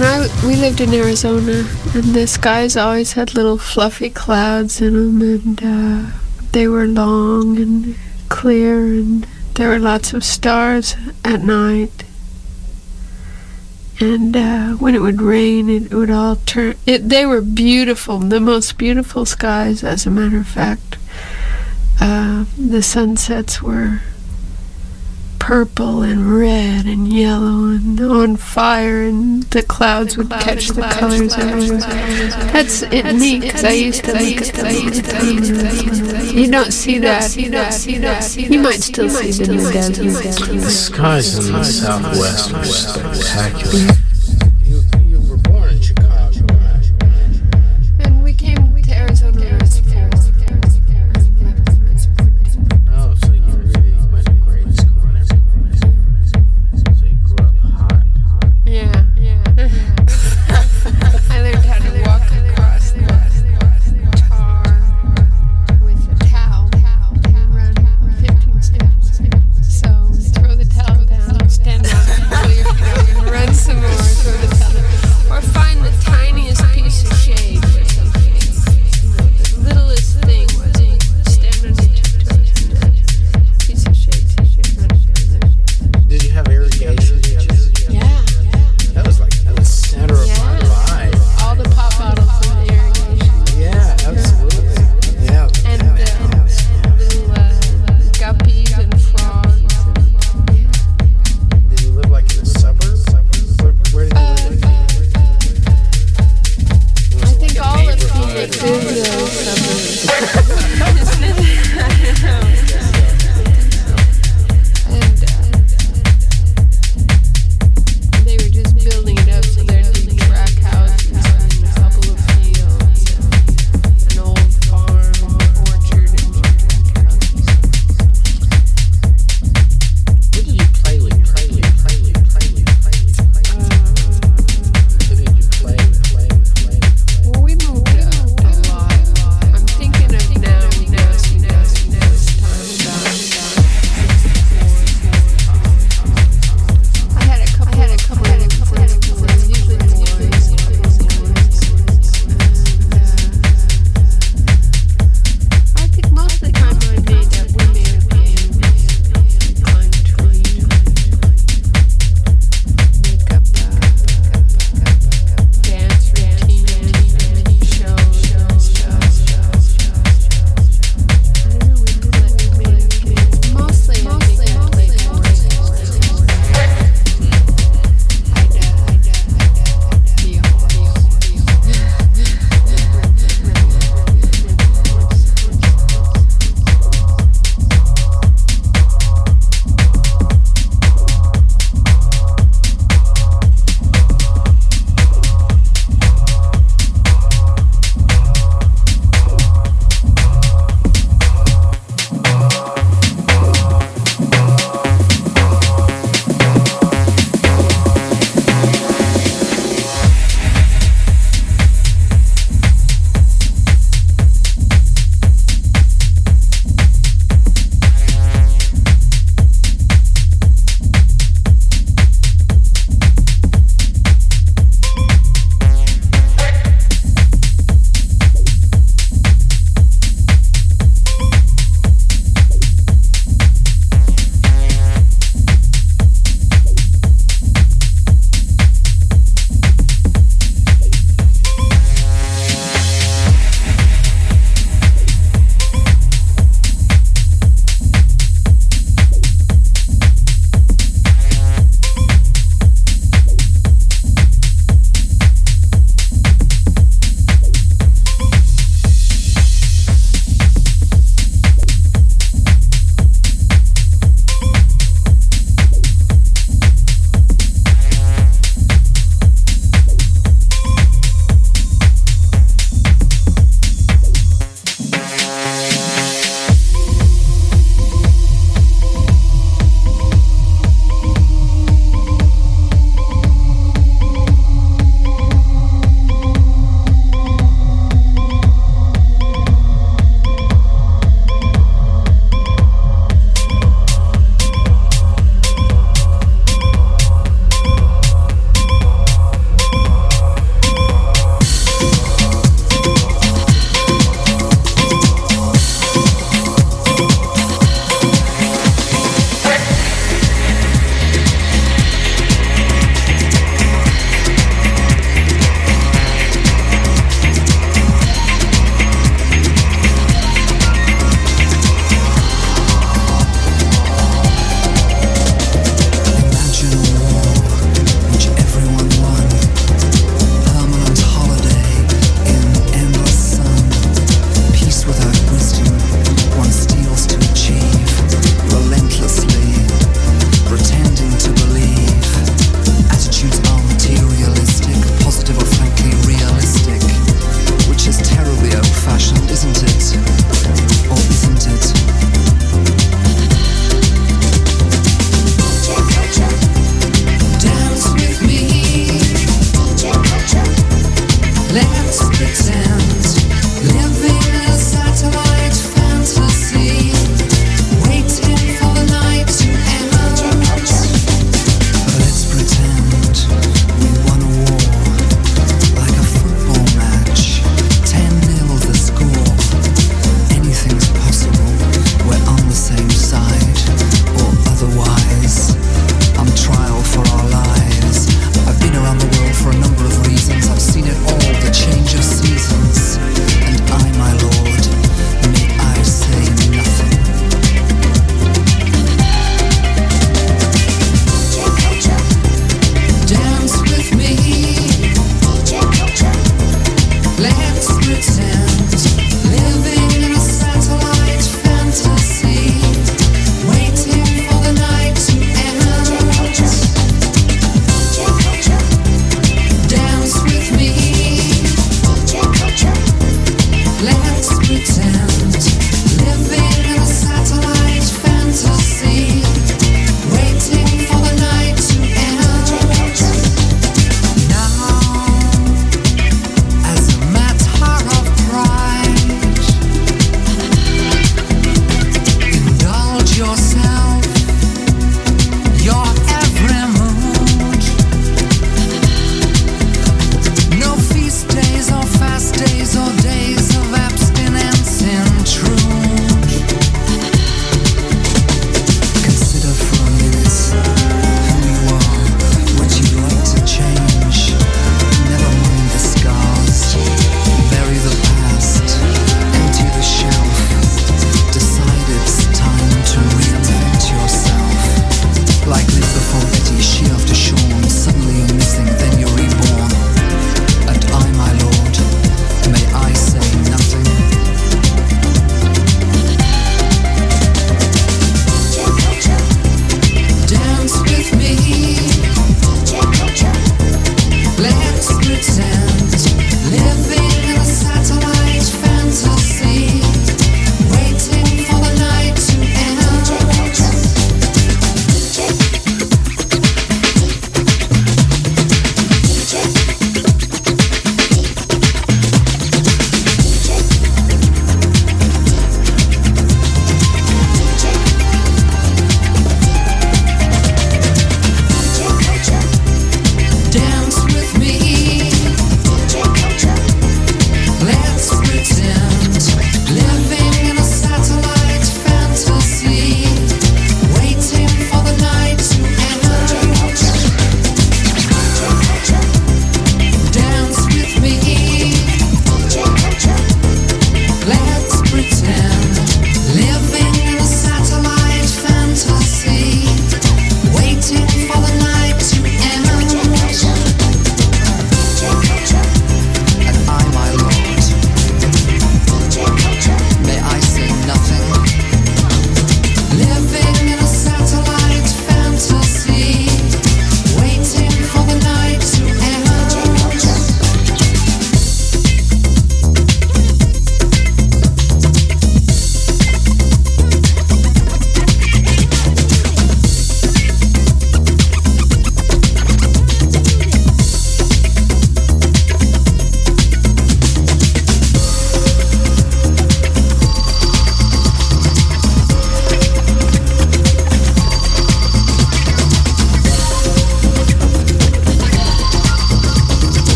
when I we lived in Arizona, and the skies always had little fluffy clouds in them, and uh, they were long and clear, and there were lots of stars at night. And uh, when it would rain, it would all turn. It, they were beautiful, the most beautiful skies, as a matter of fact. Uh, the sunsets were purple and red and yellow and on fire, and the clouds would catch the colors everywhere. That's it neat because I used to look at them. You don't see that. You don't see that. You might still see it in the desert. The skies in the southwest were spectacular.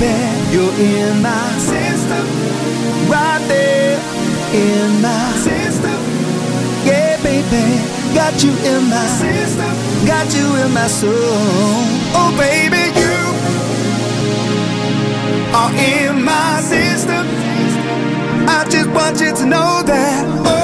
bed. You're in my system, right there in my system. Yeah, baby, got you in my system, got you in my soul. Oh, baby, you are in my system. I just want you to know that. Oh,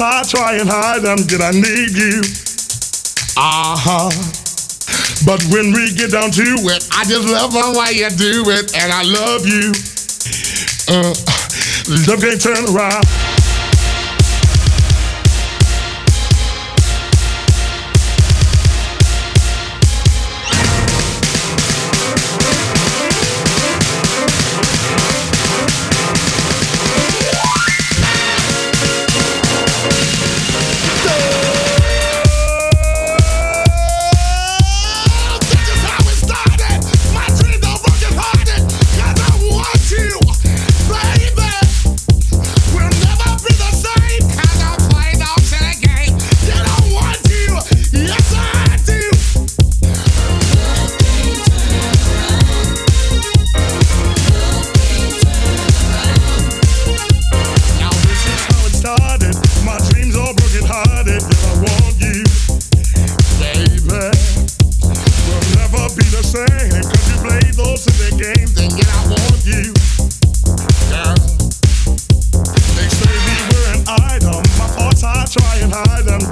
outside trying and hide how gonna need you. Uh huh. But when we get down to it, I just love the way you do it, and I love you. Uh, love can't turn around. hard and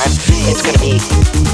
It's gonna be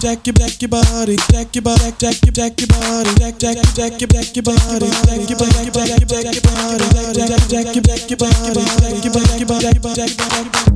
jack your jack your body, jack your body, jack your jack your body, jack jack jack your jack your body, jack your jack your back your back your body, jack jack jack your jack your body, jack your jack your back your back your body.